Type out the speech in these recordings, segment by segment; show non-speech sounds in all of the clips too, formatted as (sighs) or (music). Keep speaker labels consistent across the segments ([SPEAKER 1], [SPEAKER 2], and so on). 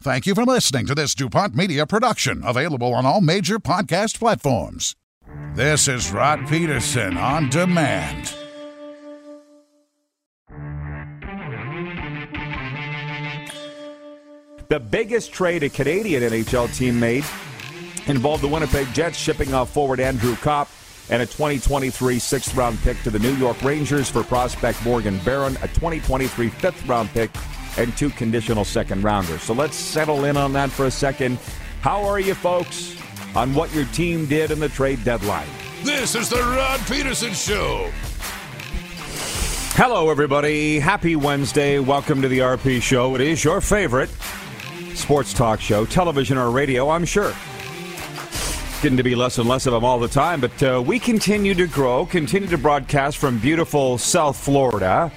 [SPEAKER 1] Thank you for listening to this DuPont Media production, available on all major podcast platforms. This is Rod Pedersen on demand.
[SPEAKER 2] The biggest trade a Canadian NHL team made involved the Winnipeg Jets shipping off forward Andrew Copp and a 2023 sixth round pick to the New York Rangers for prospect Morgan Barron, a 2023 fifth round pick, and two conditional second rounders. So let's settle in on that for a second. How are you, folks, on what your team did in the trade deadline?
[SPEAKER 1] This is the Rod Pedersen Show.
[SPEAKER 2] Hello, everybody. Happy Wednesday. Welcome to the RP Show. It is your favorite sports talk show, television or radio, I'm sure. Getting to be less and less of them all the time, but uh, we continue to grow, continue to broadcast from beautiful South Florida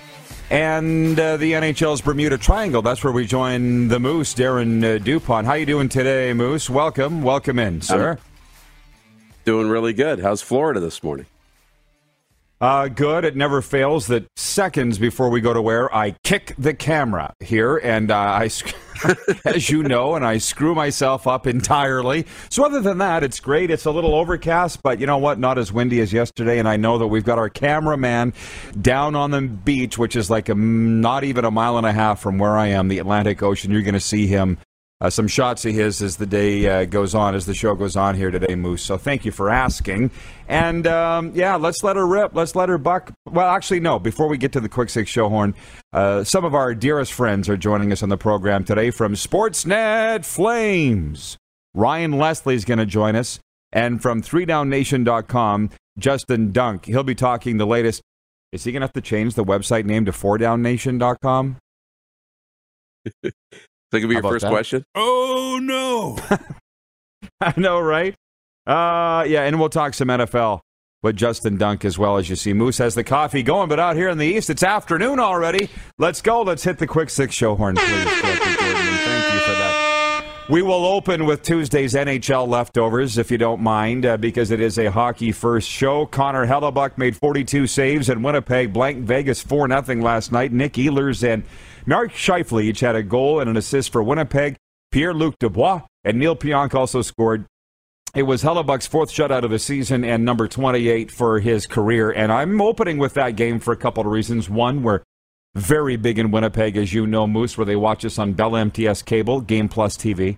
[SPEAKER 2] and uh, the NHL's Bermuda Triangle. That's where we join the Moose, Darren uh, Dupont. How you doing today, Moose? Welcome, welcome in, sir.
[SPEAKER 3] I'm doing really good. How's Florida this morning?
[SPEAKER 2] Uh, good. It never fails that seconds before we go to where I kick the camera here, and uh, I, (laughs) as you know, and I screw myself up entirely. So other than that, it's great. It's a little overcast, but you know what? Not as windy as yesterday, and I know that we've got our cameraman down on the beach, which is like a, not even a mile and a half from where I am, the Atlantic Ocean. You're going to see him uh, some shots of his as the day uh, goes on, as the show goes on here today, Moose. So thank you for asking. And um, yeah, let's let her rip. Let's let her buck. Well, actually, no. Before we get to the quick six show horn, uh, some of our dearest friends are joining us on the program today from Sportsnet Flames. Ryan Leslie is going to join us, and from 3downnation.com, Justin Dunk. He'll be talking the latest. Is he going to have to change the website name to 4downnation.com? (laughs)
[SPEAKER 3] That could be your first
[SPEAKER 2] that?
[SPEAKER 3] question.
[SPEAKER 1] Oh, no. (laughs)
[SPEAKER 2] I know, right? Uh, yeah, and we'll talk some NFL with Justin Dunk as well as you see. Moose has the coffee going, but out here in the East, it's afternoon already. Let's go. Let's hit the quick six show horn, please. Thank you for that. We will open with Tuesday's NHL leftovers, if you don't mind, uh, because it is a hockey first show. Connor Hellebuyck made 42 saves, in Winnipeg blank Vegas 4 0 last night. Nick Ehlers and Mark Scheifele each had a goal and an assist for Winnipeg. Pierre Luc Dubois and Neal Pionk also scored. It was Hellebuyck's fourth shutout of the season and number 28 for his career. And I'm opening with that game for a couple of reasons. One, we're very big in Winnipeg, as you know, Moose, where they watch us on Bell MTS Cable, Game Plus TV.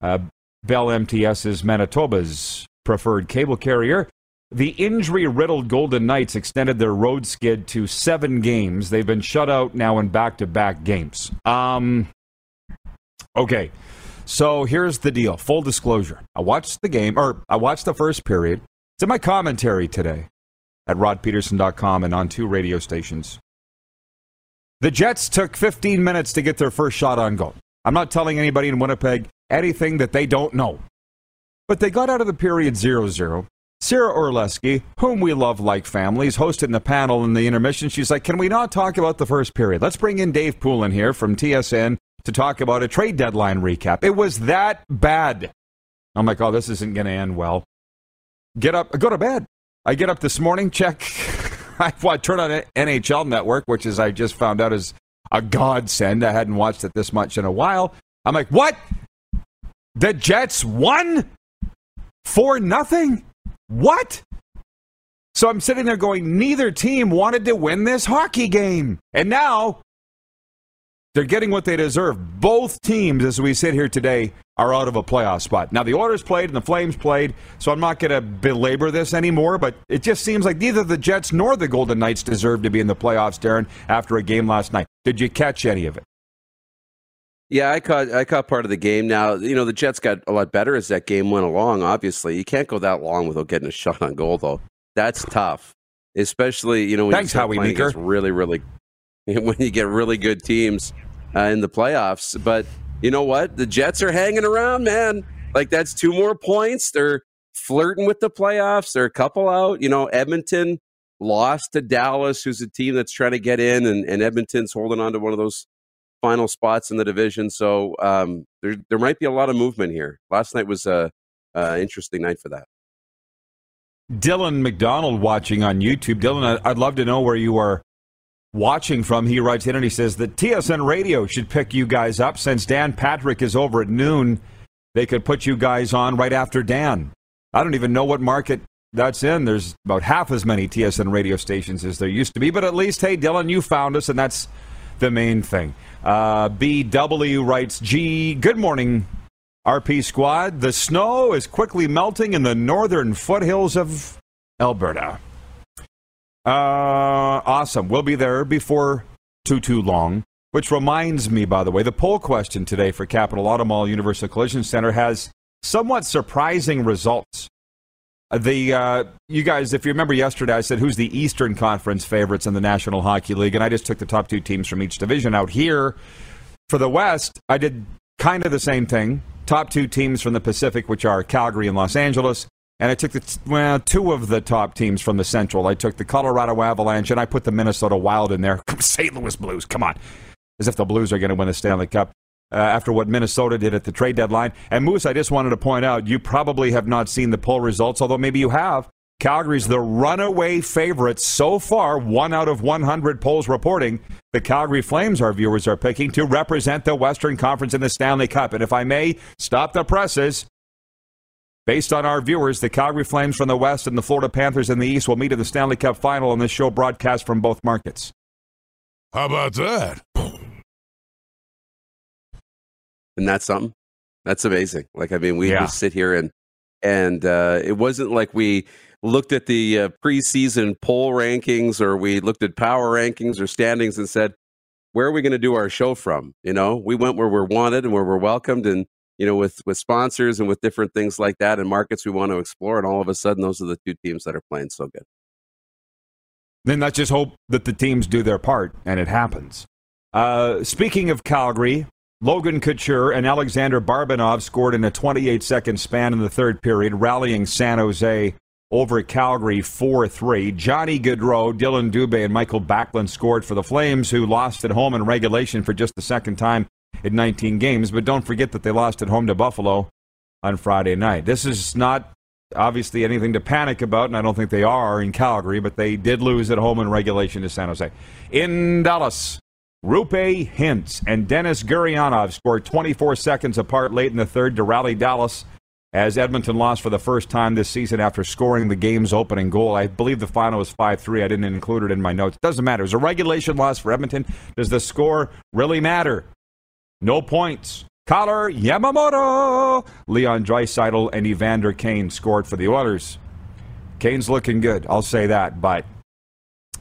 [SPEAKER 2] Uh, Bell MTS is Manitoba's preferred cable carrier. The injury riddled Golden Knights extended their road skid to seven games. They've been shut out now in back to back games. Um, okay, so here's the deal full disclosure. I watched the game, or I watched the first period. It's in my commentary today at rodpedersen.com and on two radio stations. The Jets took 15 minutes to get their first shot on goal. I'm not telling anybody in Winnipeg anything that they don't know. But they got out of the period 0 0. Sara Orlesky, whom we love like families, hosted the panel in the intermission. She's like, Can we not talk about the first period? Let's bring in Dave Poulin here from TSN to talk about a trade deadline recap. It was that bad. I'm like, Oh, this isn't going to end well. Get up, go to bed. I get up this morning, check. (laughs) I, I turn on NHL Network, which is I just found out is a godsend. I hadn't watched it this much in a while. I'm like, what? The Jets won for nothing. What? So I'm sitting there going, neither team wanted to win this hockey game. And now They're getting what they deserve. Both teams, as we sit here today, are out of a playoff spot. Now, the Oilers played and the Flames played, so I'm not going to belabor this anymore, but it just seems like neither the Jets nor the Golden Knights deserve to be in the playoffs, Darren, after a game last night. Did you catch any of it?
[SPEAKER 3] Yeah, I caught I caught part of the game. Now, you know, the Jets got a lot better as that game went along, obviously. You can't go that long without getting a shot on goal, though. That's tough. Especially, you know, when
[SPEAKER 2] Thanks,
[SPEAKER 3] you
[SPEAKER 2] Howie Meeker.
[SPEAKER 3] really, really (laughs) when you get really good teams uh, in the playoffs. But you know what? The Jets are hanging around, man. Like that's two more points. They're flirting with the playoffs. They're a couple out. You know, Edmonton lost to Dallas, who's a team that's trying to get in, and, and Edmonton's holding on to one of those final spots in the division. So um, there there might be a lot of movement here. Last night was a, a interesting night for that.
[SPEAKER 2] Dylan McDonald watching on YouTube. Dylan, I'd love to know where you are watching from. He writes in and he says that TSN Radio should pick you guys up since Dan Patrick is over at noon. They could put you guys on right after Dan. I don't even know what market that's in. There's about half as many TSN radio stations as there used to be, but at least, hey, Dylan, you found us, and that's the main thing. Uh, BW writes, G, good morning, RP squad. The snow is quickly melting in the northern foothills of Alberta. Uh, awesome. We'll be there before too, too long. Which reminds me, by the way, the poll question today for Capital Automall Universal Collision Center has somewhat surprising results. The uh, you guys, if you remember yesterday, I said who's the Eastern Conference favorites in the National Hockey League, and I just took the top two teams from each division. Out here for the West, I did kind of the same thing. Top two teams from the Pacific, which are Calgary and Los Angeles, and I took the well two of the top teams from the Central. I took the Colorado Avalanche, and I put the Minnesota Wild in there. (laughs) St. Louis Blues, come on, as if the Blues are going to win the Stanley Cup uh, after what Minnesota did at the trade deadline. And Moose, I just wanted to point out, you probably have not seen the poll results, although maybe you have. Calgary's the runaway favorite so far, one out of 100 polls reporting. The Calgary Flames, our viewers are picking to represent the Western Conference in the Stanley Cup. And if I may stop the presses, based on our viewers, the Calgary Flames from the West and the Florida Panthers in the East will meet in the Stanley Cup final on this show broadcast from both markets.
[SPEAKER 1] How about that?
[SPEAKER 3] And that's something. That's amazing. Like i mean we
[SPEAKER 2] Yeah.
[SPEAKER 3] just sit here and and uh, it wasn't like we looked at the uh, preseason poll rankings or we looked at power rankings or standings and said where are we going to do our show from? You know? We went where we're wanted and where we're welcomed and you know with with sponsors and with different things like that and markets we want to explore and all of a sudden those are the two teams that are playing so good.
[SPEAKER 2] Then let's just hope that the teams do their part and it happens. Uh, speaking of Calgary, Logan Couture and Alexander Barabanov scored in a 28 second span in the third period, rallying San Jose over Calgary 4 3. Johnny Gaudreau, Dillon Dubé, and Michael Backlund scored for the Flames, who lost at home in regulation for just the second time in 19 games. But don't forget that they lost at home to Buffalo on Friday night. This is not obviously anything to panic about, and I don't think they are in Calgary, but they did lose at home in regulation to San Jose. In Dallas, Roope Hintz and Denis Gurianov scored 24 seconds apart late in the third to rally Dallas as Edmonton lost for the first time this season after scoring the game's opening goal. I believe the final was 5 3. I didn't include it in my notes. Doesn't matter. It was a regulation loss for Edmonton. Does the score really matter? No points. Kailer Yamamoto, Leon Draisaitl, and Evander Kane scored for the Oilers. Kane's looking good, I'll say that, but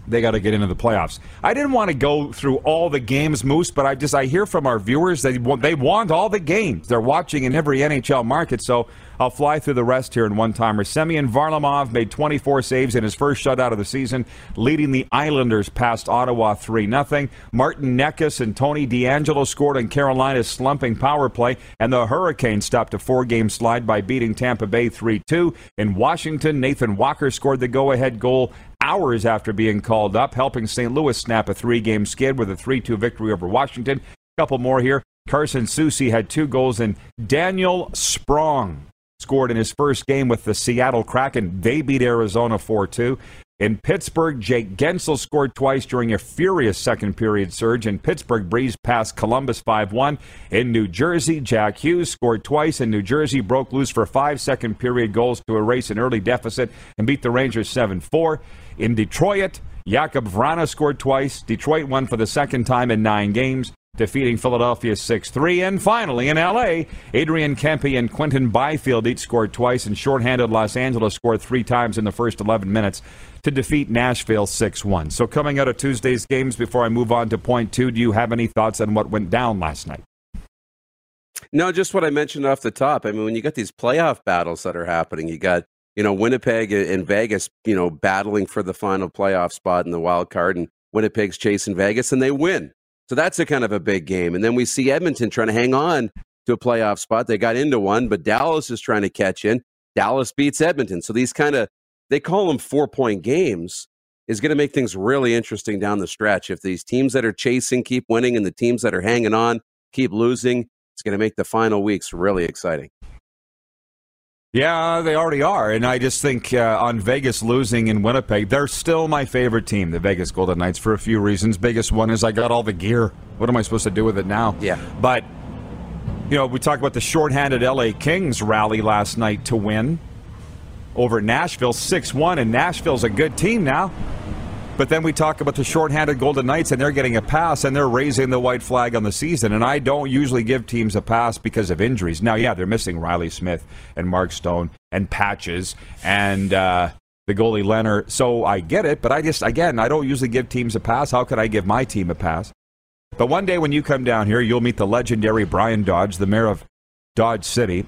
[SPEAKER 2] they got to get into the playoffs. I didn't want to go through all the games, Moose, but I just I hear from our viewers they want, they want all the games. They're watching in every NHL market, so I'll fly through the rest here in one timer. Semyon Varlamov made 24 saves in his first shutout of the season, leading the Islanders past Ottawa 3 0. Martin Necas and Tony DeAngelo scored on Carolina's slumping power play, and the Hurricanes stopped a four game slide by beating Tampa Bay 3 2. In Washington, Nathan Walker scored the go ahead goal hours after being called up, helping St. Louis snap a three game skid with a 3 2 victory over Washington. A couple more here. Carson Soucy had two goals, and Daniel Sprong scored in his first game with the Seattle Kraken. They beat Arizona 4 2. In Pittsburgh, Jake Guentzel scored twice during a furious second period surge, and Pittsburgh breezed past Columbus 5 1. In New Jersey, Jack Hughes scored twice, and New Jersey broke loose for five second period goals to erase an early deficit and beat the Rangers 7 4. In Detroit, Jakub Vrana scored twice. Detroit won for the second time in nine games. defeating Philadelphia 6 3. And finally, in LA, Adrian Kempe and Quinton Byfield each scored twice, and shorthanded Los Angeles scored three times in the first 11 minutes to defeat Nashville 6 1. So, coming out of Tuesday's games, before I move on to point two, do you have any thoughts on what went down last night?
[SPEAKER 3] No, just what I mentioned off the top. I mean, when you got these playoff battles that are happening, you got you know Winnipeg and Vegas, you know, battling for the final playoff spot in the wild card, and Winnipeg's chasing Vegas, and they win. So that's a kind of a big game. And then we see Edmonton trying to hang on to a playoff spot. They got into one, but Dallas is trying to catch in. Dallas beats Edmonton. So these kind of they call them four point games is going to make things really interesting down the stretch. If these teams that are chasing keep winning and the teams that are hanging on keep losing, it's going to make the final weeks really exciting.
[SPEAKER 2] Yeah, they already are. And I just think uh, on Vegas losing in Winnipeg, they're still my favorite team, the Vegas Golden Knights, for a few reasons. Biggest one is I got all the gear. What am I supposed to do with it now?
[SPEAKER 3] Yeah.
[SPEAKER 2] But, you know, we talked about the shorthanded LA Kings rally last night to win over Nashville 6 1, and Nashville's a good team now. But then we talk about the shorthanded Golden Knights, and they're getting a pass, and they're raising the white flag on the season. And I don't usually give teams a pass because of injuries. Now, yeah, they're missing Reilly Smith and Mark Stone and Patches and uh, the goalie Leonard. So I get it, but I just, again, I don't usually give teams a pass. How could I give my team a pass? But one day when you come down here, you'll meet the legendary Brian Dodge, the mayor of Dodge City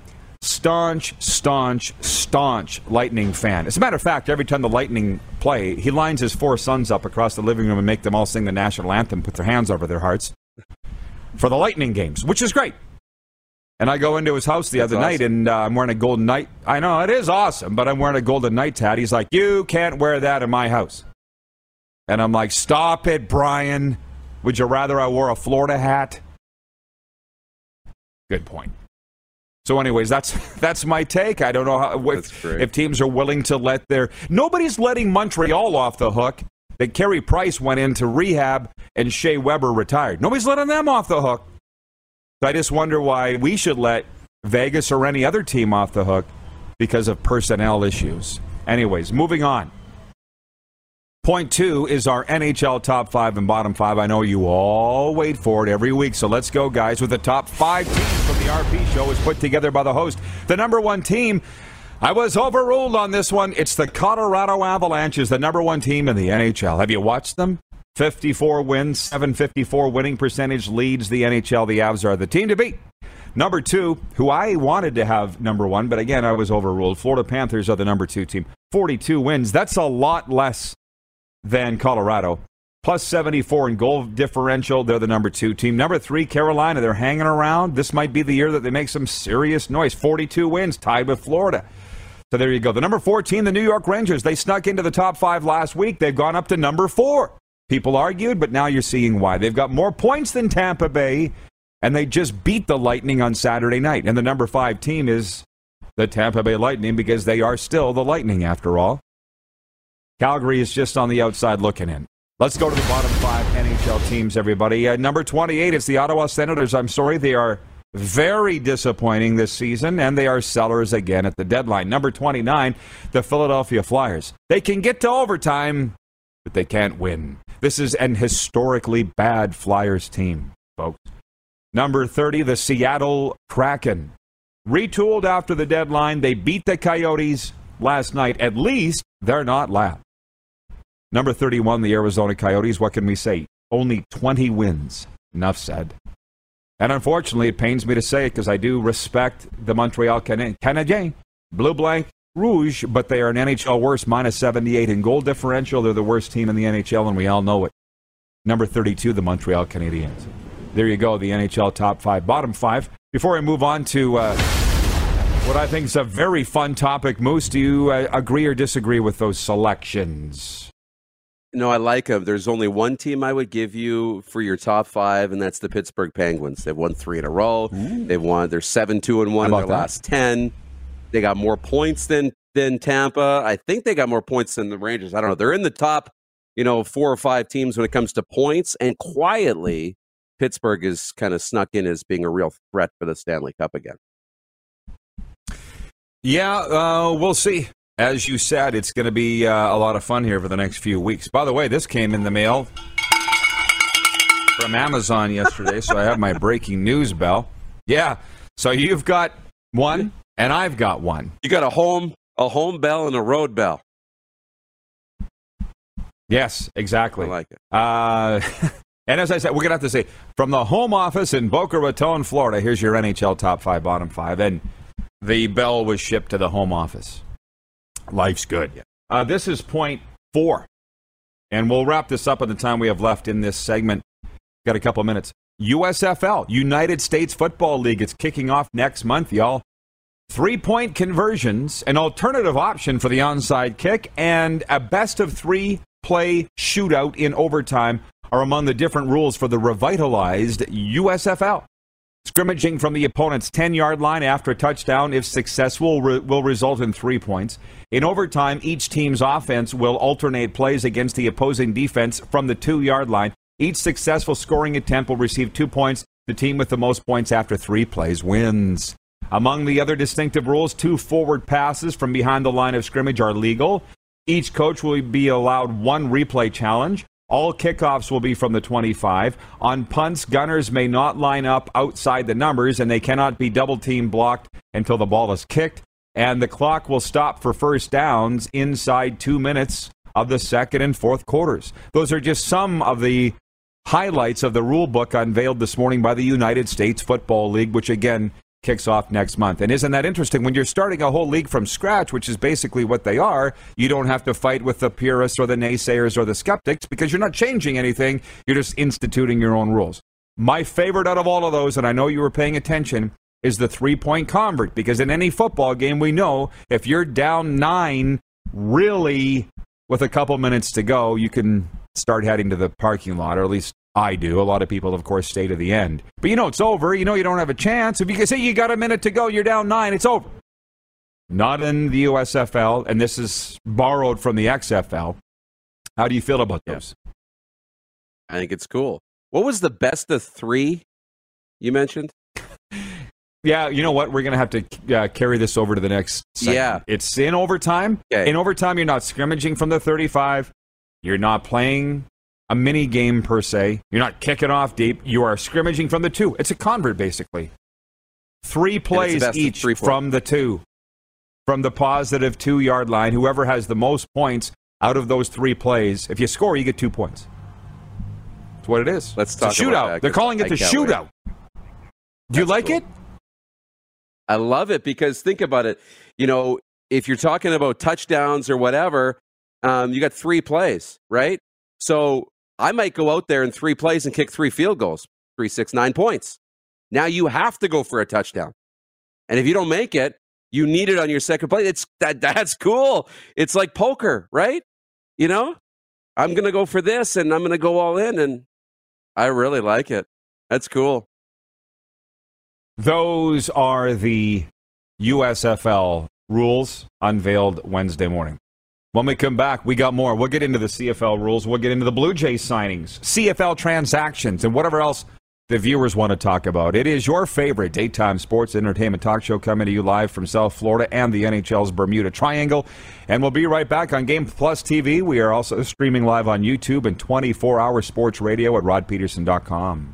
[SPEAKER 2] staunch, staunch, staunch Lightning fan. As a matter of fact, every time the Lightning play, he lines his four sons up across the living room and make them all sing the national anthem, put their hands over their hearts for the Lightning games, which is great. And I go into his house the That's other awesome. night, and uh, I'm wearing a Golden Knight. I know it is awesome, but I'm wearing a Golden Knights hat. He's like, "You can't wear that in my house." And I'm like, "Stop it, Brian. Would you rather I wore a Florida hat?" Good point. So, anyways, that's (laughs) that's my take. I don't know how, if, if teams are willing to let their nobody's letting Montreal off the hook. That Carey Price went into rehab and Shea Weber retired. Nobody's letting them off the hook. So I just wonder why we should let Vegas or any other team off the hook because of personnel issues. Anyways, moving on. Point two is our NHL top five and bottom five. I know you all wait for it every week, so let's go, guys, with the top five teams the RP show is put together by the host. The number one team. I was overruled on this one. It's the Colorado Avalanche, is the number one team in the NHL. Have you watched them? 54 wins, 754 winning percentage leads the NHL. The Avs are the team to beat. Number two, who I wanted to have number one, but again, I was overruled. Florida Panthers are the number two team. 42 wins. That's a lot less than Colorado. Plus 74 in goal differential. They're the number two team. Number three, Carolina. They're hanging around. This might be the year that they make some serious noise. 42 wins, tied with Florida. So there you go. The number 14, the New York Rangers. They snuck into the top five last week. They've gone up to number four. People argued, but now you're seeing why. They've got more points than Tampa Bay, and they just beat the Lightning on Saturday night. And the number five team is the Tampa Bay Lightning because they are still the Lightning after all. Calgary is just on the outside looking in. Let's go to the bottom five NHL teams, everybody. Uh, number 28, it's the Ottawa Senators. I'm sorry, they are very disappointing this season, and they are sellers again at the deadline. Number 29, the Philadelphia Flyers. They can get to overtime, but they can't win. This is an historically bad Flyers team, folks. Number 30, the Seattle Kraken. Retooled after the deadline, they beat the Coyotes last night. At least they're not last. Number 31, the Arizona Coyotes. What can we say? Only 20 wins. Enough said. And unfortunately, it pains me to say it because I do respect the Montreal Canadiens. Blue Blanc Rouge, but they are an NHL worst, minus 78 in goal differential. They're the worst team in the NHL, and we all know it. Number 32, the Montreal Canadiens. There you go, the NHL top five. Bottom five. Before I move on to uh, what I think is a very fun topic, Moose, do you uh, agree or disagree with those selections?
[SPEAKER 3] No, I like them. There's only one team I would give you for your top five, and that's the Pittsburgh Penguins. They've won three in a row. Ooh. They've won. They're seven two and one in their that? last ten. They got more points than than Tampa. I think they got more points than the Rangers. I don't know. They're in the top, you know, four or five teams when it comes to points. And quietly, Pittsburgh is kind of snuck in as being a real threat for the Stanley Cup again.
[SPEAKER 2] Yeah, uh, we'll see as you said, it's going to be uh, a lot of fun here for the next few weeks. By the way, this came in the mail. from Amazon yesterday, so I have my breaking news bell. Yeah. So you've got one, and I've got one.
[SPEAKER 3] You got a home a home bell and a road bell.
[SPEAKER 2] Yes, exactly.
[SPEAKER 3] I like it.
[SPEAKER 2] Uh, (laughs) and as I said, we're going to have to say from the home office in Boca Raton, Florida, here's your NHL top five, bottom five. And the bell was shipped to the home office. Life's good. Uh, this is point four. And we'll wrap this up at the time we have left in this segment. Got a couple minutes. USFL, United States Football League, it's kicking off next month, y'all. Three point conversions, an alternative option for the onside kick, and a best of three play shootout in overtime are among the different rules for the revitalized USFL. Scrimmaging from the opponent's 10 yard line after a touchdown, if successful, re- will result in three points. In overtime, each team's offense will alternate plays against the opposing defense from the two yard line. Each successful scoring attempt will receive two points. The team with the most points after three plays wins. Among the other distinctive rules, two forward passes from behind the line of scrimmage are legal. Each coach will be allowed one replay challenge. All kickoffs will be from the 25. On punts, gunners may not line up outside the numbers and they cannot be double team blocked until the ball is kicked. And the clock will stop for first downs inside two minutes of the second and fourth quarters. Those are just some of the highlights of the rule book unveiled this morning by the United States Football League, which again kicks off next month. And isn't that interesting? When you're starting a whole league from scratch, which is basically what they are, you don't have to fight with the purists or the naysayers or the skeptics because you're not changing anything. You're just instituting your own rules. My favorite out of all of those, and I know you were paying attention, is the three point convert because in any football game, we know if you're down nine, really, with a couple minutes to go, you can start heading to the parking lot, or at least I do. A lot of people, of course, stay to the end. But you know it's over. You know you don't have a chance. If you can say you got a minute to go, you're down nine, it's over. Not in the USFL, and this is borrowed from the XFL. How do you feel about those?
[SPEAKER 3] I think it's cool. What was the best of three you mentioned? (laughs)
[SPEAKER 2] Yeah, you know what? We're going to have to uh, carry this over to the next segment.
[SPEAKER 3] Yeah.
[SPEAKER 2] It's in overtime.
[SPEAKER 3] Okay.
[SPEAKER 2] In overtime, you're not scrimmaging from the 35. You're not playing a mini game per se. You're not kicking off deep. You are scrimmaging from the two. It's a convert, basically. Three plays each
[SPEAKER 3] three,
[SPEAKER 2] from the two, from the positive two yard line. Whoever has the most points out of those three plays, if you score, you get two points. That's what it is.
[SPEAKER 3] Let's
[SPEAKER 2] It's a
[SPEAKER 3] talk
[SPEAKER 2] shootout.
[SPEAKER 3] about that,
[SPEAKER 2] They're calling it the
[SPEAKER 3] can't wait.
[SPEAKER 2] shootout. Do you
[SPEAKER 3] That's
[SPEAKER 2] like
[SPEAKER 3] cool.
[SPEAKER 2] it?
[SPEAKER 3] I love it because think about it. You know, if you're talking about touchdowns or whatever, um, you got three plays, right? So I might go out there in three plays and kick three field goals, three, six, nine points. Now you have to go for a touchdown, and if you don't make it, you need it on your second play. It's that (laughs) that's cool. It's like poker, right? You know, I'm gonna go for this, and I'm gonna go all in, and I really like it. That's cool.
[SPEAKER 2] Those are the USFL rules unveiled Wednesday morning. When we come back, we got more. We'll get into the CFL rules. We'll get into the Blue Jays signings, CFL transactions, and whatever else the viewers want to talk about. It is your favorite daytime sports entertainment talk show coming to you live from South Florida and the NHL's Bermuda Triangle. And we'll be right back on Game Plus TV. We are also streaming live on YouTube and 24 hour sports radio at rodpedersen.com.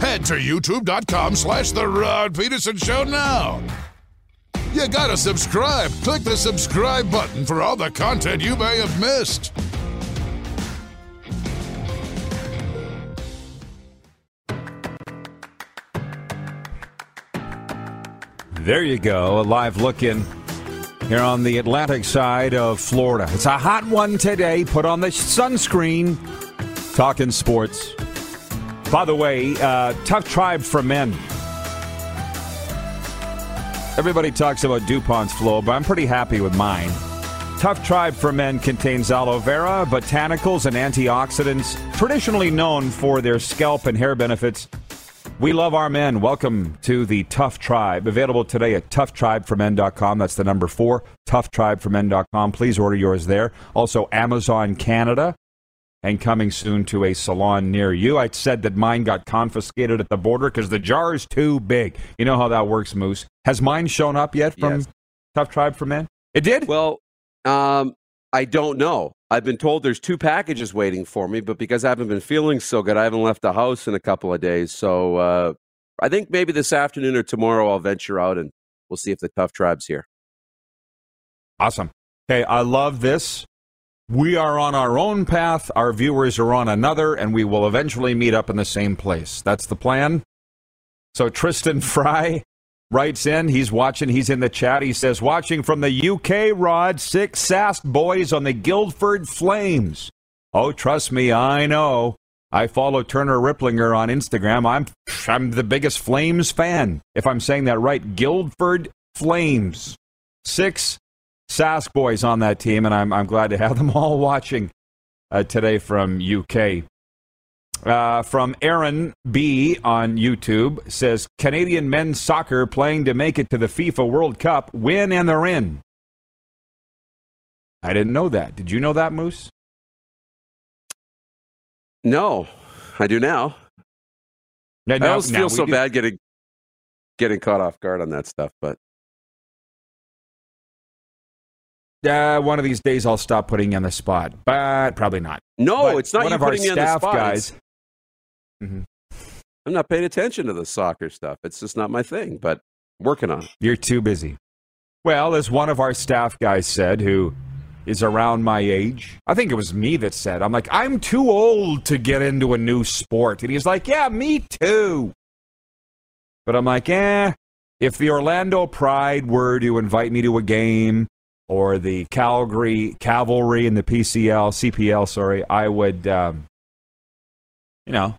[SPEAKER 1] Head to youtube.com slash The Rod Pedersen Show now. You gotta subscribe. Click the subscribe button for all the content you may have missed.
[SPEAKER 2] There you go. A live look in here on the Atlantic side of Florida. It's a hot one today. Put on the sunscreen. Talking sports. By the way, uh, tough tribe for men. Everybody talks about DuPont's flow, but I'm pretty happy with mine. Tough Tribe for Men contains aloe vera, botanicals, and antioxidants, traditionally known for their scalp and hair benefits. We love our men. Welcome to the Tough Tribe. Available today at toughtribeformen.com. That's the number four, toughtribeformen.com. Please order yours there. Also, Amazon Canada and coming soon to a salon near you. I said that mine got confiscated at the border because the jar is too big. You know how that works, Moose. Has mine shown up yet from
[SPEAKER 3] Yes.
[SPEAKER 2] Tough Tribe for Men? It did?
[SPEAKER 3] Well, um, I don't know. I've been told there's two packages waiting for me, but because I haven't been feeling so good, I haven't left the house in a couple of days. So uh, I think maybe this afternoon or tomorrow I'll venture out and we'll see if the tough tribe's here.
[SPEAKER 2] Awesome. Okay, I love this. We are on our own path, our viewers are on another, and we will eventually meet up in the same place. That's the plan. So Tristan (laughs) Fry writes in, he's watching, he's in the chat. He says, watching from the UK, Rod, six Sask boys on the Guildford Flames. Oh, trust me, I know. I follow Turner Ripplinger on Instagram. I'm I'm the biggest Flames fan. If I'm saying that right, Guildford Flames. Six Sask boys on that team, and I'm I'm glad to have them (laughs) all watching uh, today from UK. Uh, from Aaron B on YouTube says Canadian men's soccer playing to make it to the FIFA World Cup win and they're in. I didn't know that. Did you know that, Moose?
[SPEAKER 3] No, I do now.
[SPEAKER 2] Yeah,
[SPEAKER 3] I always feel so do. bad getting getting caught off guard on that stuff, but
[SPEAKER 2] uh, one of these days I'll stop putting you on the spot, but probably not.
[SPEAKER 3] No,
[SPEAKER 2] but
[SPEAKER 3] it's not
[SPEAKER 2] one
[SPEAKER 3] you
[SPEAKER 2] of our
[SPEAKER 3] putting me on the
[SPEAKER 2] staff
[SPEAKER 3] spot.
[SPEAKER 2] guys. Mm-hmm.
[SPEAKER 3] I'm not paying attention to the soccer stuff. It's just not my thing, but working on it.
[SPEAKER 2] You're too busy. Well, as one of our staff guys said, who is around my age, I think it was me that said, I'm like, I'm too old to get into a new sport. And he's like, yeah, me too. But I'm like, eh, if the Orlando Pride were to invite me to a game or the Calgary Cavalry in the PCL, CPL, sorry, I would, um, you know,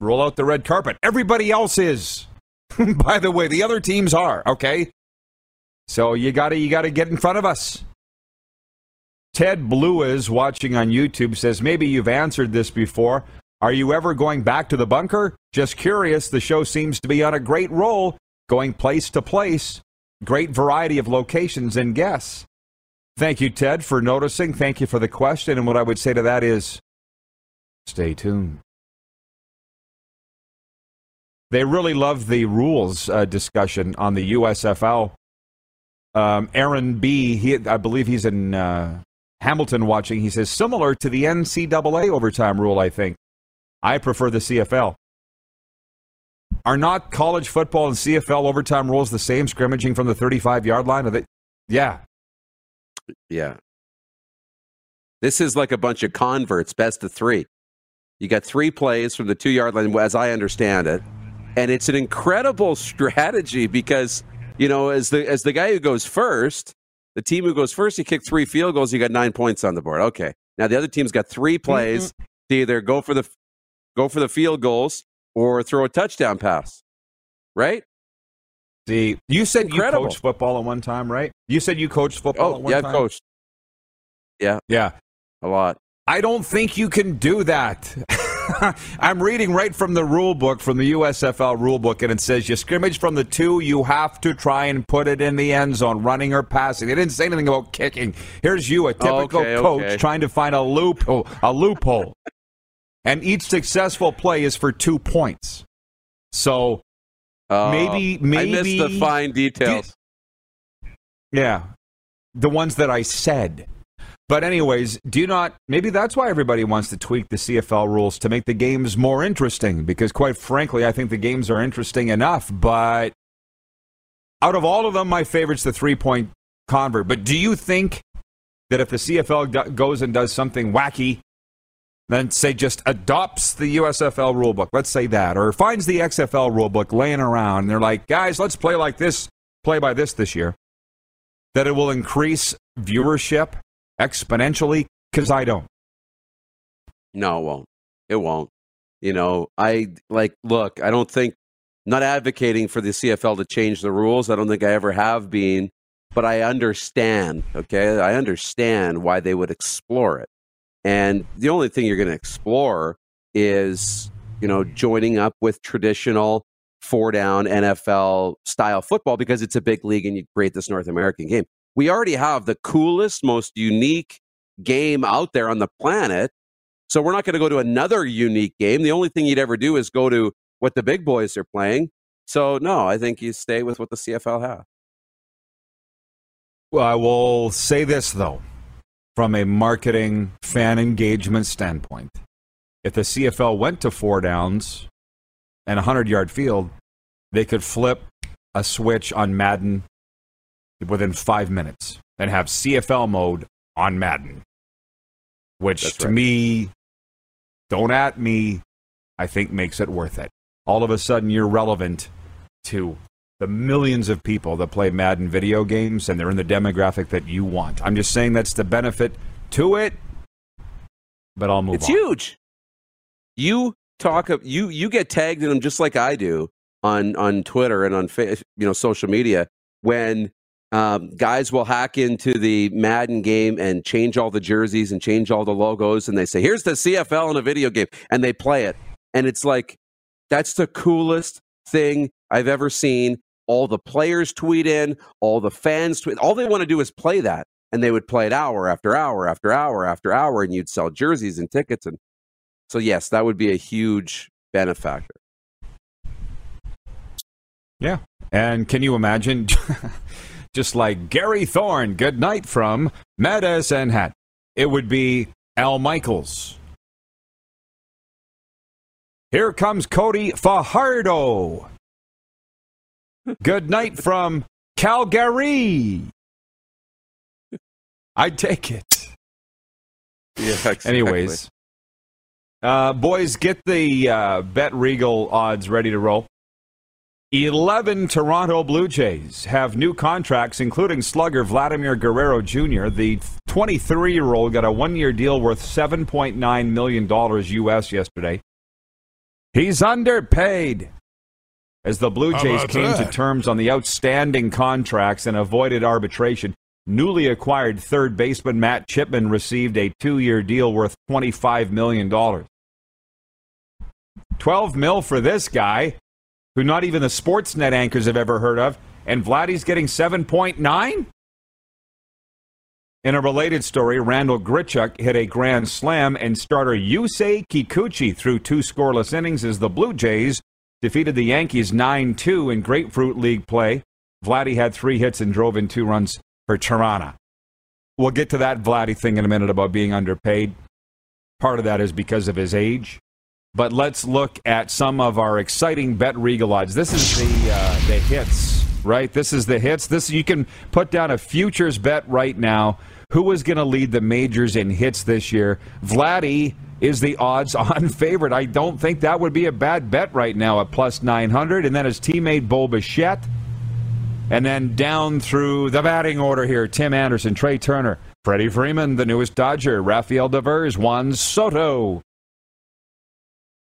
[SPEAKER 2] roll out the red carpet. Everybody else is. (laughs) By the way, the other teams are, okay? So you gotta you gotta get in front of us. Ted Blue is watching on YouTube says maybe you've answered this before. Are you ever going back to the bunker? Just curious. The show seems to be on a great roll, going place to place. Great variety of locations and guests. Thank you, Ted, for noticing. Thank you for the question. And what I would say to that is stay tuned. They really love the rules uh, discussion on the USFL. Um, Aaron B, he, I believe he's in uh, Hamilton watching. He says, similar to the NCAA overtime rule, I think. I prefer the CFL. Are not college football and CFL overtime rules the same, scrimmaging from the 35 yard line? Are they? Yeah.
[SPEAKER 3] Yeah. This is like a bunch of converts, best of three. You got three plays from the two yard line, as I understand it. And it's an incredible (laughs) strategy because, you know, as the as the guy who goes first, the team who goes first, you kick three field goals, you got nine points on the board. Okay. Now the other team's got three plays mm-hmm. to either go for the go for the field goals or throw a touchdown pass. Right?
[SPEAKER 2] See, you said Incredible. you coached football at one time, right? You said you coached football
[SPEAKER 3] oh,
[SPEAKER 2] at one
[SPEAKER 3] yeah,
[SPEAKER 2] time.
[SPEAKER 3] Yeah, coached. Yeah.
[SPEAKER 2] Yeah.
[SPEAKER 3] A lot.
[SPEAKER 2] I don't think you can do that. (laughs) I'm reading right from the rule book, from the USFL rule book, and it says you scrimmage from the two, you have to try and put it in the end zone, running or passing. They didn't say anything about kicking. Here's you, a typical
[SPEAKER 3] okay,
[SPEAKER 2] coach,
[SPEAKER 3] okay.
[SPEAKER 2] trying to find a loophole. A loophole. And each successful play is for two points. So uh, maybe, maybe
[SPEAKER 3] I missed the fine details.
[SPEAKER 2] yeah, the ones that I said. But anyways, do you not maybe that's why everybody wants to tweak the CFL rules to make the games more interesting because quite frankly, I think the games are interesting enough, but out of all of them my favorite's the three-point convert. But do you think that if the CFL goes and does something wacky, then say just adopts the USFL rulebook, let's say that, or finds the XFL rulebook laying around, and they're like, guys, let's play like this, play by this this year, that it will increase viewership exponentially? Because I don't.
[SPEAKER 3] No, it won't. It won't. You know, I like, look, I don't think, not advocating for the CFL to change the rules. I don't think I ever have been, but I understand, okay? I understand why they would explore it. And the only thing you're going to explore is, you know, joining up with traditional four down NFL style football because it's a big league and you create this North American game we already have the coolest, most unique game out there on the planet. So we're not going to go to another unique game. The only thing you'd ever do is go to what the big boys are playing. So no, I think you stay with what the CFL has.
[SPEAKER 2] Well, I will say this, though, from a marketing fan engagement standpoint. If the CFL went to four downs and a 100 yard field, they could flip a switch on Madden within five minutes and have CFL mode on Madden, which
[SPEAKER 3] That's
[SPEAKER 2] to
[SPEAKER 3] right.
[SPEAKER 2] me, don't at me, I think makes it worth it. All of a sudden, you're relevant to the millions of people that play Madden video games and they're in the demographic that you want. I'm just saying that's the benefit to it, but I'll move on.
[SPEAKER 3] It's
[SPEAKER 2] on.
[SPEAKER 3] huge. You talk of you you get tagged in them just like I do on on Twitter and on you know social media when um, guys will hack into the Madden game and change all the jerseys and change all the logos and they say here's the CFL in a video game and they play it and it's like that's the coolest thing I've ever seen. All the players tweet in, all the fans tweet. All they want to do is play that, and they would play it hour after hour after hour after hour, and you'd sell jerseys and tickets. And so, yes, that would be a huge benefactor.
[SPEAKER 2] Yeah. And can you imagine (laughs) just like Gary Thorne, good night from Medicine Hat. It would be Al Michaels. Here comes Cody Fajardo. Good night from Calgary. I'd take it.
[SPEAKER 3] Yeah. Exactly.
[SPEAKER 2] Anyways, uh, boys, get the uh, Bet Regal odds ready to roll. 11 Toronto Blue Jays have new contracts, including slugger Vladimir Guerrero Jr. The 23 year old got a one year deal worth $7.9 million US yesterday. He's underpaid. As the Blue Jays came to terms on the outstanding contracts and avoided arbitration, newly acquired third baseman Matt Chapman received a two year deal worth $25 million. 12 mil for this guy, who not even the Sportsnet anchors have ever heard of, and Vladdy's getting 7.9? In a related story, Randall Grichuk hit a grand slam, and starter Yusei Kikuchi threw two scoreless innings as the Blue Jays defeated the Yankees 9 2 in Grapefruit League play. Vladdy had three hits and drove in two runs for Tirana. We'll get to that Vladdy thing in a minute about being underpaid. Part of that is because of his age. But let's look at some of our exciting bet regal odds. This is the uh, the hits, right? This is the hits. This you can put down a futures bet right now. Who is going to lead the majors in hits this year? Vladdy is the odds-on (laughs) favorite. I don't think that would be a bad bet right now at plus 900. And then his teammate Bo Bichette. And then down through the batting order here Tim Anderson, Trea Turner, Freddie Freeman, the newest Dodger, Rafael Devers, Juan Soto.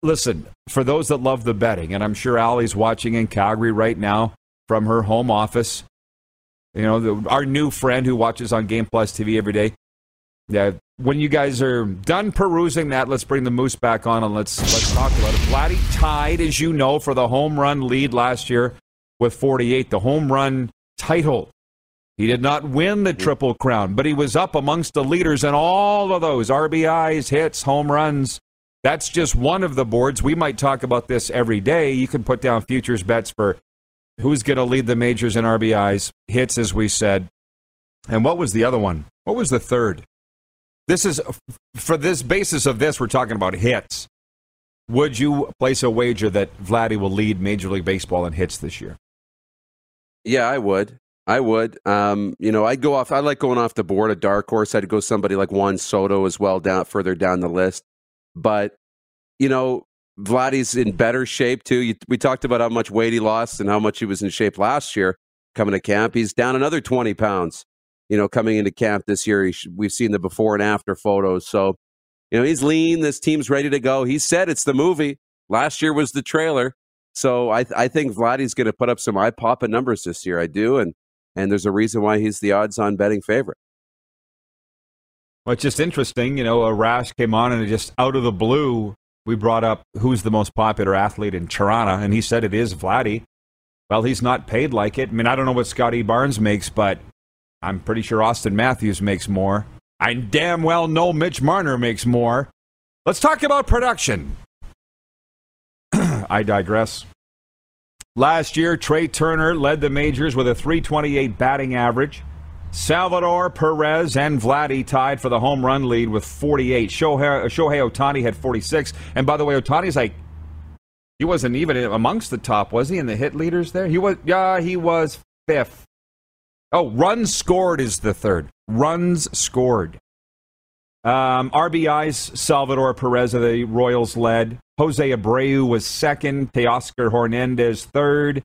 [SPEAKER 2] Listen, for those that love the betting, and I'm sure Allie's watching in Calgary right now from her home office, you know, the, our new friend who watches on Game Plus TV every day. Yeah, when you guys are done perusing that, let's bring the moose back on and let's let's talk about it. Vladdy tied, as you know, for the home run lead last year with 48, the home run title. He did not win the Triple Crown, but he was up amongst the leaders in all of those RBIs, hits, home runs. That's just one of the boards. We might talk about this every day. You can put down futures bets for who's going to lead the majors in RBIs, hits, as we said. And what was the other one? What was the third? This is for this basis of this, we're talking about hits. Would you place a wager that Vladdy will lead Major League Baseball in hits this year?
[SPEAKER 3] Yeah, I would. I would. Um, you know, I'd go off. I like going off the board. A dark horse. I'd go somebody like Juan Soto as well, down further down the list. But you know, Vladdy's in better shape too. You, we talked about how much weight he lost and how much he was in shape last year coming to camp. He's down another twenty pounds. You know, coming into camp this year, we've seen the before and after photos. So, you know, he's lean. This team's ready to go. He said it's the movie. Last year was the trailer. So I, I think Vladdy's going to put up some eye popping numbers this year. I do, and and there's a reason why he's the odds on betting favorite.
[SPEAKER 2] Well, it's just interesting. You know, Arash came on and just out of the blue, we brought up who's the most popular athlete in Tirana, and he said it is Vladdy. Well, he's not paid like it. I mean, I don't know what Scottie Barnes makes, but I'm pretty sure Auston Matthews makes more. I damn well know Mitch Marner makes more. Let's talk about production. (clears throat) I digress. Last year, Trea Turner led the majors with a 328 batting average, Salvador Perez and Vladdy tied for the home run lead with 48. Shohei, Shohei Ohtani had 46. And by the way, Ohtani's like, he wasn't even amongst the top, was he, in the hit leaders there? He was, yeah, he was fifth. Oh, runs scored is the third. Runs scored. Um, RBIs, Salvador Perez of the Royals led. Jose Abreu was second. Teoscar Hernandez third.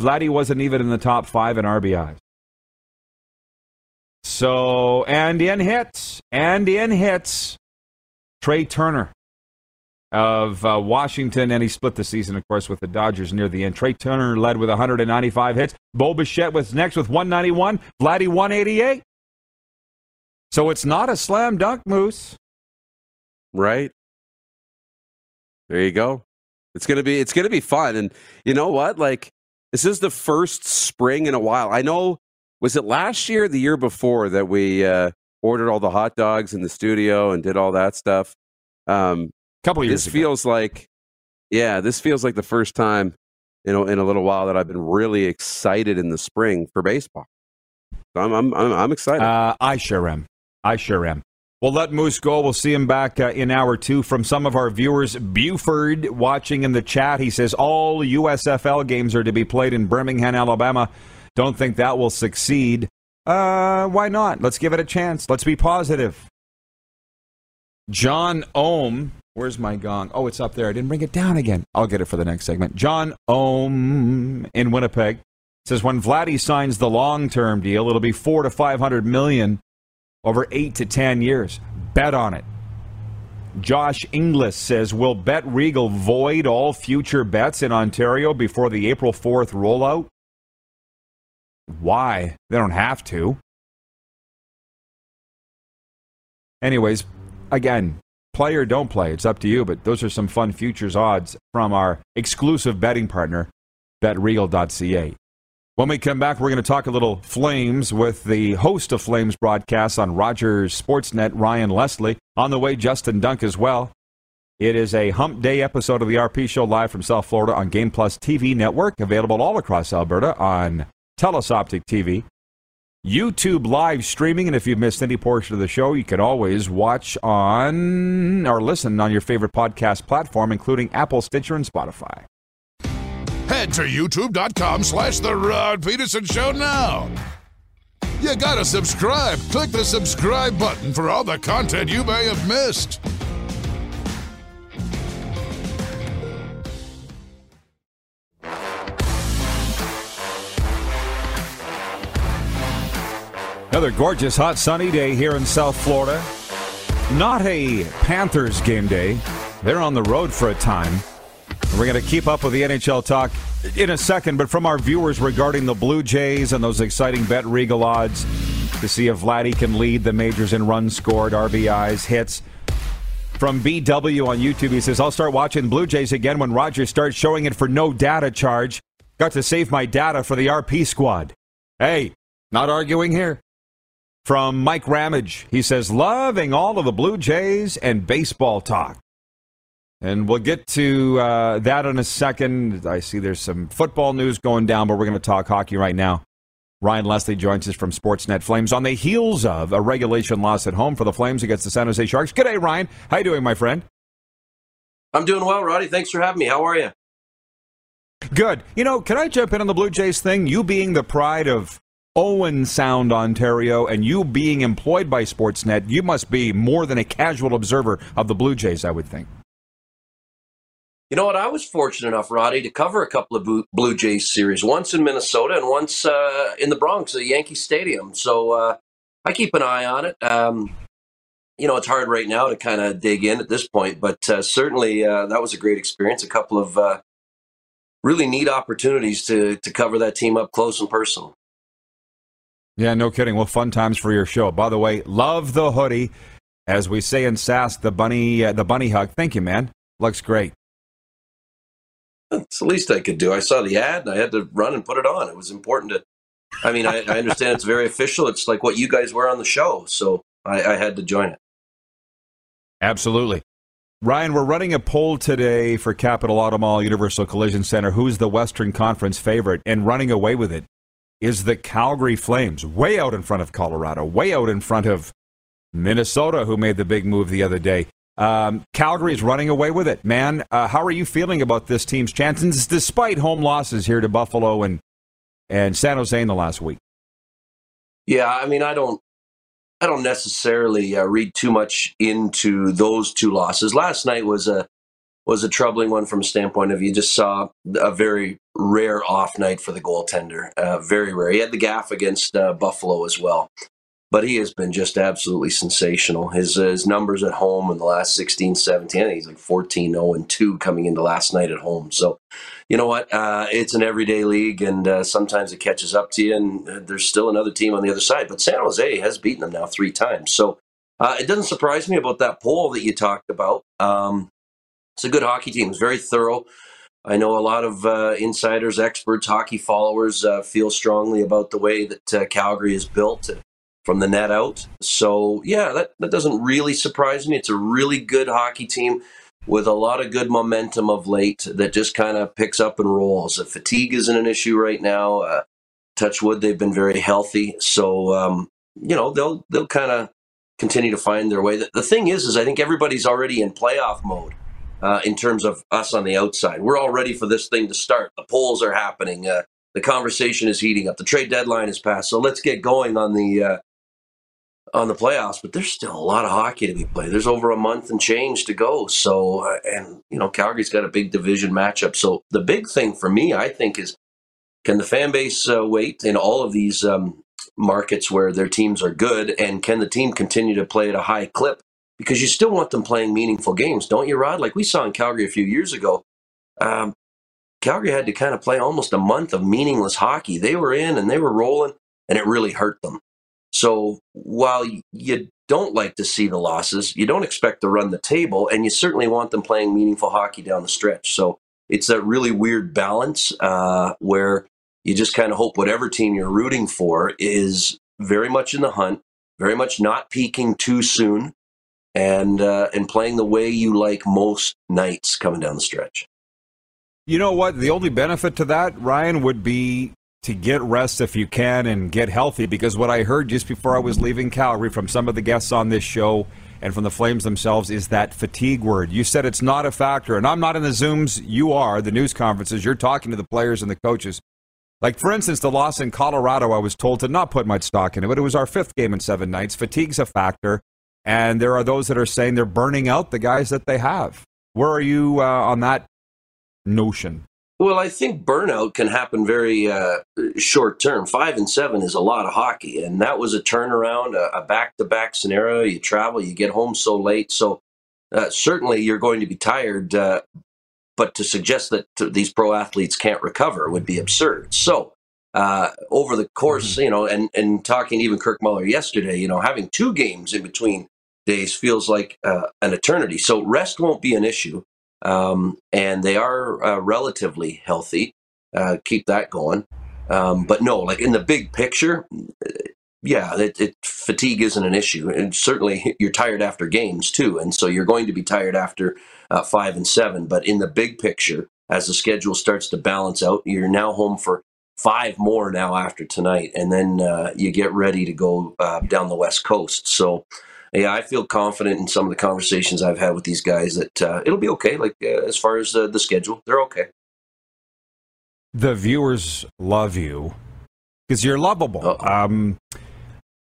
[SPEAKER 2] Vladdy wasn't even in the top five in RBIs. So, and in hits, and in hits, Trea Turner of uh, Washington, and he split the season, of course, with the Dodgers near the end. Trea Turner led with 195 hits. Bo Bichette was next with 191. Vladdy 188. So it's not a slam dunk, Moose.
[SPEAKER 3] Right. There you go. It's gonna be it's gonna be fun, and you know what? Like this is the first spring in a while. I know. Was it last year, the year before, that we uh, ordered all the hot dogs in the studio and did all that stuff? Um,
[SPEAKER 2] couple years.
[SPEAKER 3] This ago. feels like, yeah, this feels like the first time, you know, in a little while that I've been really excited in the spring for baseball. So I'm I'm I'm, I'm excited.
[SPEAKER 2] Uh, I sure am. I sure am. We'll let Moose go. We'll see him back uh, in hour two from some of our viewers. Buford watching in the chat. He says all USFL games are to be played in Birmingham, Alabama. Don't think that will succeed. Uh, why not? Let's give it a chance. Let's be positive. John Ohm Where's my gong? Oh, it's up there. I didn't bring it down again. I'll get it for the next segment. John Ohm in Winnipeg says when Vladdy signs the long-term deal, it'll be four to five hundred million over eight to ten years. Bet on it. Josh Inglis says, will Bet Regal void all future bets in Ontario before the April 4th rollout? Why? They don't have to. Anyways, again, play or don't play. It's up to you, but those are some fun futures odds from our exclusive betting partner, betregal.ca. When we come back, we're going to talk a little Flames with the host of Flames broadcasts on Rogers Sportsnet, Ryan Leslie. On the way, Justin Dunk as well. It is a hump day episode of the RP Show live from South Florida on Game Plus TV network, available all across Alberta on Telus Optik TV. YouTube live streaming, and if you've missed any portion of the show, you can always watch on or listen on your favorite podcast platform, including Apple, Stitcher, and Spotify.
[SPEAKER 1] Head to youtube.com slash The Rod Pedersen Show now. You gotta subscribe. Click the subscribe button for all the content you may have missed.
[SPEAKER 2] Another gorgeous, hot, sunny day here in South Florida. Not a Panthers game day. They're on the road for a time. We're going to keep up with the NHL talk in a second, but from our viewers regarding the Blue Jays and those exciting Bet Regal odds to see if Vladdy can lead the majors in runs scored, RBIs, hits. From BW on YouTube, he says, I'll start watching Blue Jays again when Rogers starts showing it for no data charge. Got to save my data for the RP squad. Hey, not arguing here. From Mike Ramage, he says, loving all of the Blue Jays and baseball talk. And we'll get to uh, that in a second. I see there's some football news going down, but we're going to talk hockey right now. Ryan Leslie joins us from Sportsnet Flames on the heels of a regulation loss at home for the Flames against the San Jose Sharks. Good day, Ryan. How you doing, my friend?
[SPEAKER 4] I'm doing well, Roddy. Thanks for having me. How are you?
[SPEAKER 2] Good. You know, can I jump in on the Blue Jays thing? You being the pride of Owen Sound, Ontario, and you being employed by Sportsnet, you must be more than a casual observer of the Blue Jays, I would think.
[SPEAKER 4] You know what? I was fortunate enough, Roddy, to cover a couple of Blue Jays series, once in Minnesota and once uh, in the Bronx at Yankee Stadium. So uh, I keep an eye on it. Um, you know, it's hard right now to kind of dig in at this point, but uh, certainly uh, that was a great experience. A couple of uh, really neat opportunities to to cover that team up close and personal.
[SPEAKER 2] Yeah, no kidding. Well, fun times for your show. By the way, love the hoodie. As we say in Sask, the bunny, uh, the bunny hug. Thank you, man. Looks great.
[SPEAKER 4] It's the least I could do. I saw the ad and I had to run and put it on. It was important to. I mean, I, I understand it's very official. It's like what you guys wear on the show, so I, I had to join it.
[SPEAKER 2] Absolutely. Ryan, we're running a poll today for Capital Automall Universal Collision Center. Who's the Western Conference favorite and running away with it? Is the Calgary Flames, way out in front of Colorado, way out in front of Minnesota, who made the big move the other day. Um, Calgary is running away with it, man. Uh, how are you feeling about this team's chances, despite home losses here to Buffalo and and San Jose in the last week?
[SPEAKER 4] Yeah, I mean, I don't, I don't necessarily uh, read too much into those two losses. Last night was a was a troubling one from a standpoint of you just saw a very rare off night for the goaltender. Uh, very rare. He had the gaff against uh, Buffalo as well but he has been just absolutely sensational. His, uh, his numbers at home in the last 16, 17, he's like 14, 0 and 2 coming into last night at home. So, you know what? Uh, it's an everyday league, and uh, sometimes it catches up to you, and uh, there's still another team on the other side. But San Jose has beaten them now three times. So it doesn't surprise me about that poll that you talked about. Um, it's a good hockey team. It's very thorough. I know a lot of uh, insiders, experts, hockey followers uh, feel strongly about the way that uh, Calgary is built from the net out. So, yeah, that, that doesn't really surprise me. It's a really good hockey team with a lot of good momentum of late that just kind of picks up and rolls. The fatigue isn't an issue right now. Uh, touch wood, they've been very healthy. So, um, you know, they'll they'll kind of continue to find their way. The, the, thing is, is I think everybody's already in playoff mode uh, in terms of us on the outside. We're all ready for this thing to start. The polls are happening. Uh, the conversation is heating up. The trade deadline is passed. So let's get going on the uh, on the playoffs, but there's still a lot of hockey to be played. There's over a month and change to go. So, uh, and you know, Calgary's got a big division matchup. So the big thing for me, I think, is can the fan base uh, wait in all of these um, markets where their teams are good, and can the team continue to play at a high clip? Because you still want them playing meaningful games, don't you, Rod? Like we saw in Calgary a few years ago. Um, Calgary had to kind of play almost a month of meaningless hockey. They were in and they were rolling, and it really hurt them. So while you don't like to see the losses, you don't expect to run the table, and you certainly want them playing meaningful hockey down the stretch. So it's a really weird balance uh, where you just kind of hope whatever team you're rooting for is very much in the hunt, very much not peaking too soon, and uh, and playing the way you like most nights coming down the stretch.
[SPEAKER 2] You know what? The only benefit to that, Ryan, would be to get rest if you can and get healthy because what I heard just before I was leaving Calgary from some of the guests on this show and from the Flames themselves is that fatigue word. You said it's not a factor, and I'm not in the Zooms. You are, the news conferences. You're talking to the players and the coaches. Like, for instance, the loss in Colorado, I was told to not put much stock in it, but it was our fifth game in seven nights. Fatigue's a factor, and there are those that are saying they're burning out the guys that they have. Where are you uh, on that notion?
[SPEAKER 4] Well, I think burnout can happen very uh, short term. Five and seven is a lot of hockey, and that was a turnaround, a back to back scenario. You travel, you get home so late, so uh, certainly you're going to be tired. Uh, but to suggest that these pro athletes can't recover would be absurd. So uh, over the course, mm-hmm. you know, and and talking even Kirk Muller yesterday, you know, having two games in between days feels like uh, an eternity. So rest won't be an issue um, and they are uh, relatively healthy. Uh, keep that going. Um, but no, like in the big picture, yeah, it, it, fatigue isn't an issue, and certainly (laughs) you're tired after games too, and so you're going to be tired after uh, five and seven. But in the big picture, as the schedule starts to balance out, you're now home for five more now after tonight, and then uh, you get ready to go uh, down the west coast. So yeah, I feel confident in some of the conversations I've had with these guys that uh, it'll be okay. Like uh, as far as uh, the schedule, they're okay.
[SPEAKER 2] The viewers love you because you're lovable. Um,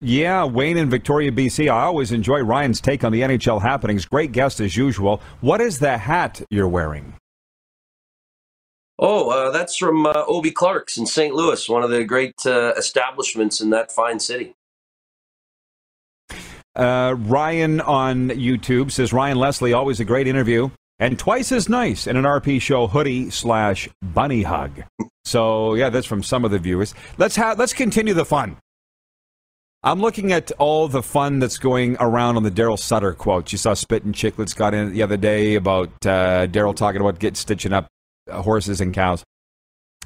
[SPEAKER 2] yeah, Wayne in Victoria, BC. I always enjoy Ryan's take on the NHL happenings. Great guest as usual. What is the hat you're wearing?
[SPEAKER 4] Oh, uh, that's from uh, Obie Clark's in St. Louis, one of the great uh, establishments in that fine city.
[SPEAKER 2] Uh, Ryan on YouTube says Ryan Leslie, always a great interview and twice as nice in an RP show hoodie slash bunny hug. So yeah, that's from some of the viewers. Let's have let's continue the fun. I'm looking at all the fun that's going around on the Daryl Sutter quotes. You saw Spit and Chicklets got in the other day about uh, Daryl talking about get stitching up uh, horses and cows.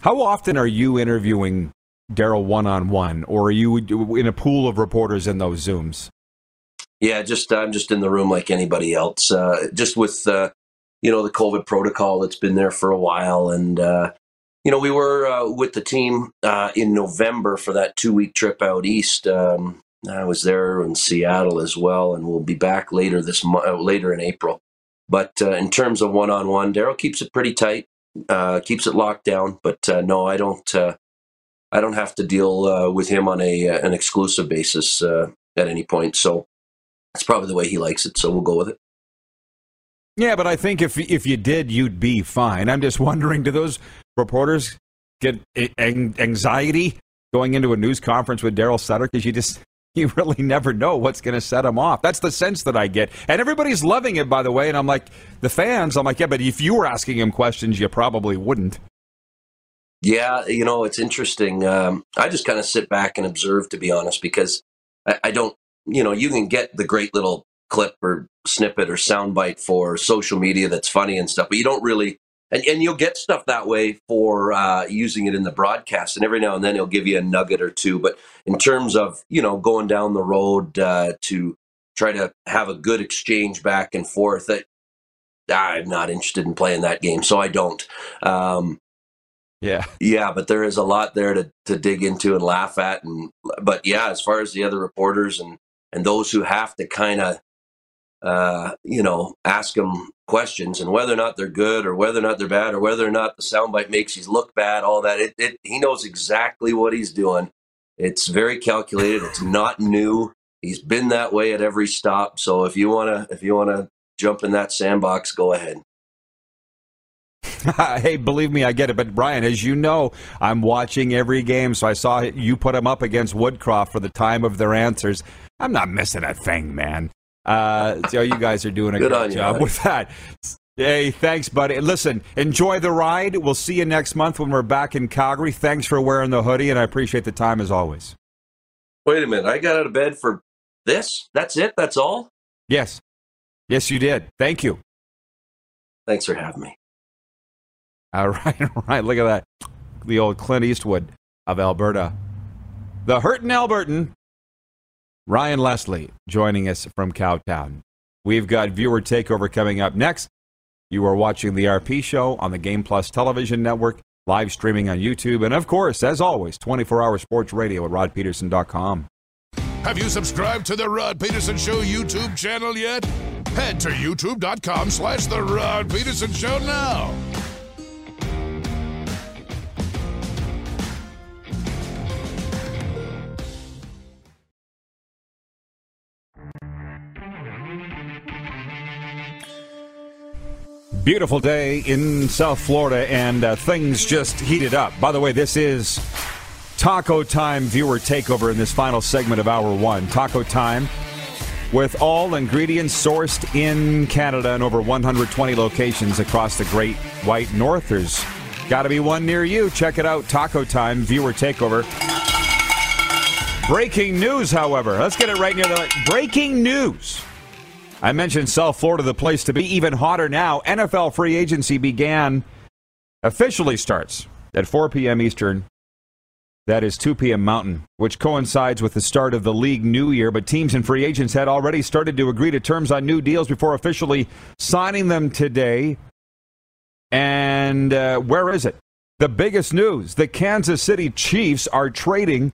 [SPEAKER 2] How often are you interviewing Daryl one on one, or are you in a pool of reporters in those Zooms?
[SPEAKER 4] Yeah, just I'm just in the room like anybody else. Uh, just with uh, you know the COVID protocol that's been there for a while, and uh, you know, we were uh, with the team uh, in November for that two week trip out east. Um, I was there in Seattle as well, and we'll be back later this uh, later in April. But in terms of one on one, Daryl keeps it pretty tight, keeps it locked down. But no, I don't. I don't have to deal with him on a an exclusive basis at any point. So that's probably the way he likes it. So we'll go with it.
[SPEAKER 2] Yeah, but I think if if you did, you'd be fine. I'm just wondering, do those reporters get anxiety going into a news conference with Daryl Sutter because you just (laughs) you really never know what's going to set them off. That's the sense that I get, and everybody's loving it, by the way. And I'm like, the fans, I'm like, yeah, but if you were asking him questions, you probably wouldn't.
[SPEAKER 4] Yeah, you know, it's interesting. Um, I just kind of sit back and observe, to be honest, because I, I don't, you know, you can get the great little clip or snippet or soundbite for social media that's funny and stuff, but you don't really and, and you'll get stuff that way for uh, using it in the broadcast and every now and then it'll give you a nugget or two but in terms of you know going down the road uh, to try to have a good exchange back and forth that i'm not interested in playing that game so i don't um,
[SPEAKER 2] yeah.
[SPEAKER 4] yeah but there is a lot there to, to dig into and laugh at and but yeah as far as the other reporters and and those who have to kind of uh, you know, ask them questions and whether or not they're good or whether or not they're bad or whether or not the soundbite makes you look bad, all that. It, it, he knows exactly what he's doing. It's very calculated. It's (laughs) not new. He's been that way at every stop. So if you wanna, if you wanna jump in that sandbox, go ahead. (laughs)
[SPEAKER 2] hey, believe me, I get it. But Brian, as you know, I'm watching every game, so I saw you put him up against Woodcroft for the time of their answers. I'm not missing a thing, man. Uh, so you guys are doing a
[SPEAKER 4] Good
[SPEAKER 2] great job
[SPEAKER 4] you,
[SPEAKER 2] with that. Hey, thanks, buddy. Listen, enjoy the ride. We'll see you next month when we're back in Calgary. Thanks for wearing the hoodie, and I appreciate the time as always.
[SPEAKER 4] Wait a minute. I got out of bed for this? That's it? That's all?
[SPEAKER 2] Yes. Yes, you did. Thank you.
[SPEAKER 4] Thanks for having me.
[SPEAKER 2] All (laughs) right, all right. Look at that. The old Clint Eastwood of Alberta. The Hurtin' Albertan Ryan Leslie joining us from Cowtown. We've got viewer takeover coming up next. You are watching the RP show on the Game Plus television network, live streaming on YouTube, and of course, as always, 24 hour sports radio at rodpedersen.com.
[SPEAKER 1] Have you subscribed to the Rod Pedersen Show YouTube channel yet? Head to youtube.com slash the Rod Pedersen Show now.
[SPEAKER 2] Beautiful day in South Florida, and uh, things just heated up. By the way, this is Taco Time viewer takeover in this final segment of Hour One. Taco Time, with all ingredients sourced in Canada and over 120 locations across the Great White North. There's got to be one near you. Check it out. Taco Time viewer takeover. Breaking news, however. Let's get it right near the breaking news. I mentioned South Florida, the place to be. Even hotter now. NFL free agency began, officially starts at 4 p.m. Eastern. That is 2 p.m. Mountain, which coincides with the start of the league new year. But teams and free agents had already started to agree to terms on new deals before officially signing them today. And uh, where is it? The biggest news the Kansas City Chiefs are trading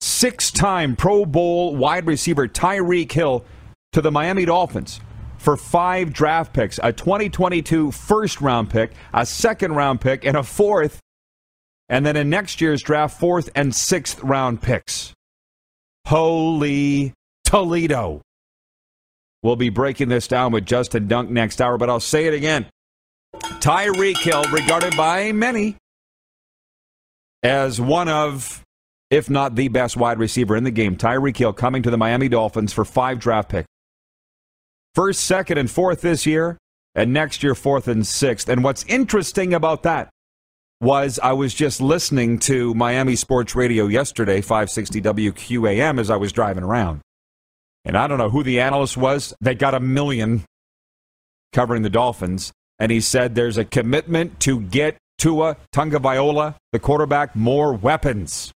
[SPEAKER 2] six time Pro Bowl wide receiver Tyreek Hill to the Miami Dolphins for five draft picks a 2022 first round pick, a second round pick, and a fourth, and then in next year's draft, fourth and sixth round picks. Holy Toledo. We'll be breaking this down with Justin Dunk next hour, but I'll say it again. Tyreek Hill, regarded by many as one of, if not the best wide receiver in the game. Tyreek Hill coming to the Miami Dolphins for five draft picks. First, second, and fourth this year, and next year, fourth and sixth. And what's interesting about that was I was just listening to Miami Sports Radio yesterday, 560 WQAM, as I was driving around. And I don't know who the analyst was. They got a million covering the Dolphins. And he said there's a commitment to get Tua Tagovailoa, the quarterback, more weapons.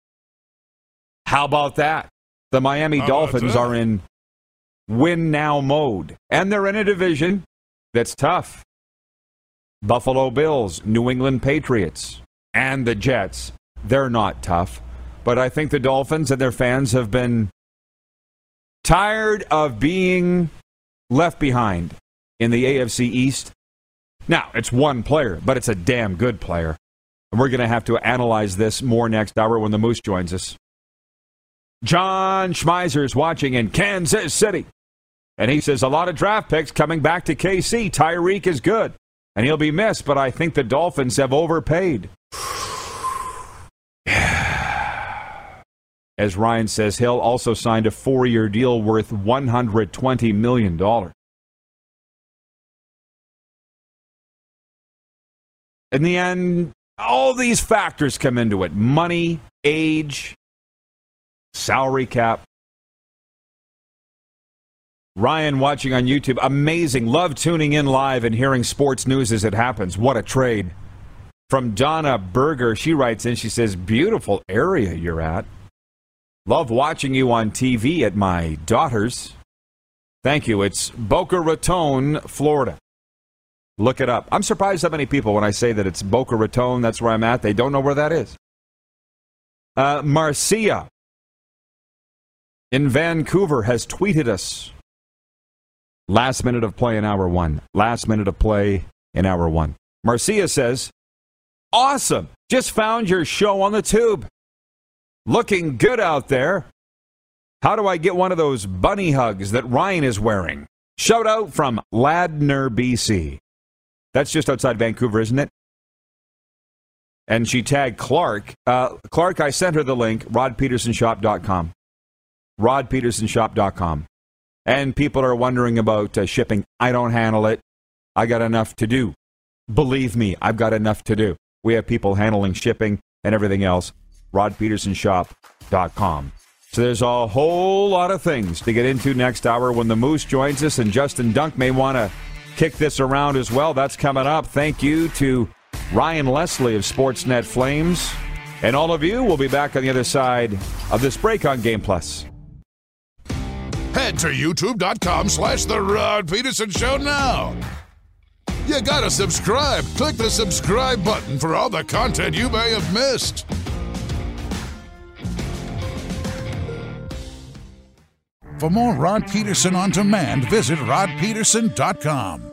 [SPEAKER 2] How about that? The Miami Dolphins are in win now mode. And they're in a division that's tough. Buffalo Bills, New England Patriots, and the Jets, they're not tough. But I think the Dolphins and their fans have been tired of being left behind in the AFC East. Now, it's one player, but it's a damn good player. And we're going to have to analyze this more next hour when the Moose joins us. John Schmeiser is watching in Kansas City. And he says a lot of draft picks coming back to KC. Tyreek is good, and he'll be missed, but I think the Dolphins have overpaid. (sighs) As Ryan says, Hill also signed a four year deal worth $120 million. In the end, all these factors come into it money, age, salary cap. Ryan watching on YouTube, amazing. Love tuning in live and hearing sports news as it happens. What a trade. From Donna Berger, she writes in, she says, Beautiful area you're at. Love watching you on TV at my daughter's. Thank you. It's Boca Raton, Florida. Look it up. I'm surprised how many people, when I say that it's Boca Raton, that's where I'm at, they don't know where that is. Uh, Marcia in Vancouver has tweeted us. Last minute of play in hour one. Last minute of play in hour one. Marcia says, Awesome. Just found your show on the tube. Looking good out there. How do I get one of those bunny hugs that Ryan is wearing? Shout out from Ladner, BC. That's just outside Vancouver, isn't it? And she tagged Clark. Uh, Clark, I sent her the link, rodpedersenshop.com. Rodpedersenshop.com. And people are wondering about uh, shipping. I don't handle it. I got enough to do. Believe me, I've got enough to do. We have people handling shipping and everything else. RodPedersenShop.com. So there's a whole lot of things to get into next hour when the Moose joins us, and Justin Dunk may want to kick this around as well. That's coming up. Thank you to Ryan Leslie of Sportsnet Flames. And all of you will be back on the other side of this break on Game Plus.
[SPEAKER 1] Head to youtube.com slash The Rod Pedersen Show now. You gotta subscribe. Click the subscribe button for all the content you may have missed. For more Rod Pedersen on demand, visit rodpedersen.com.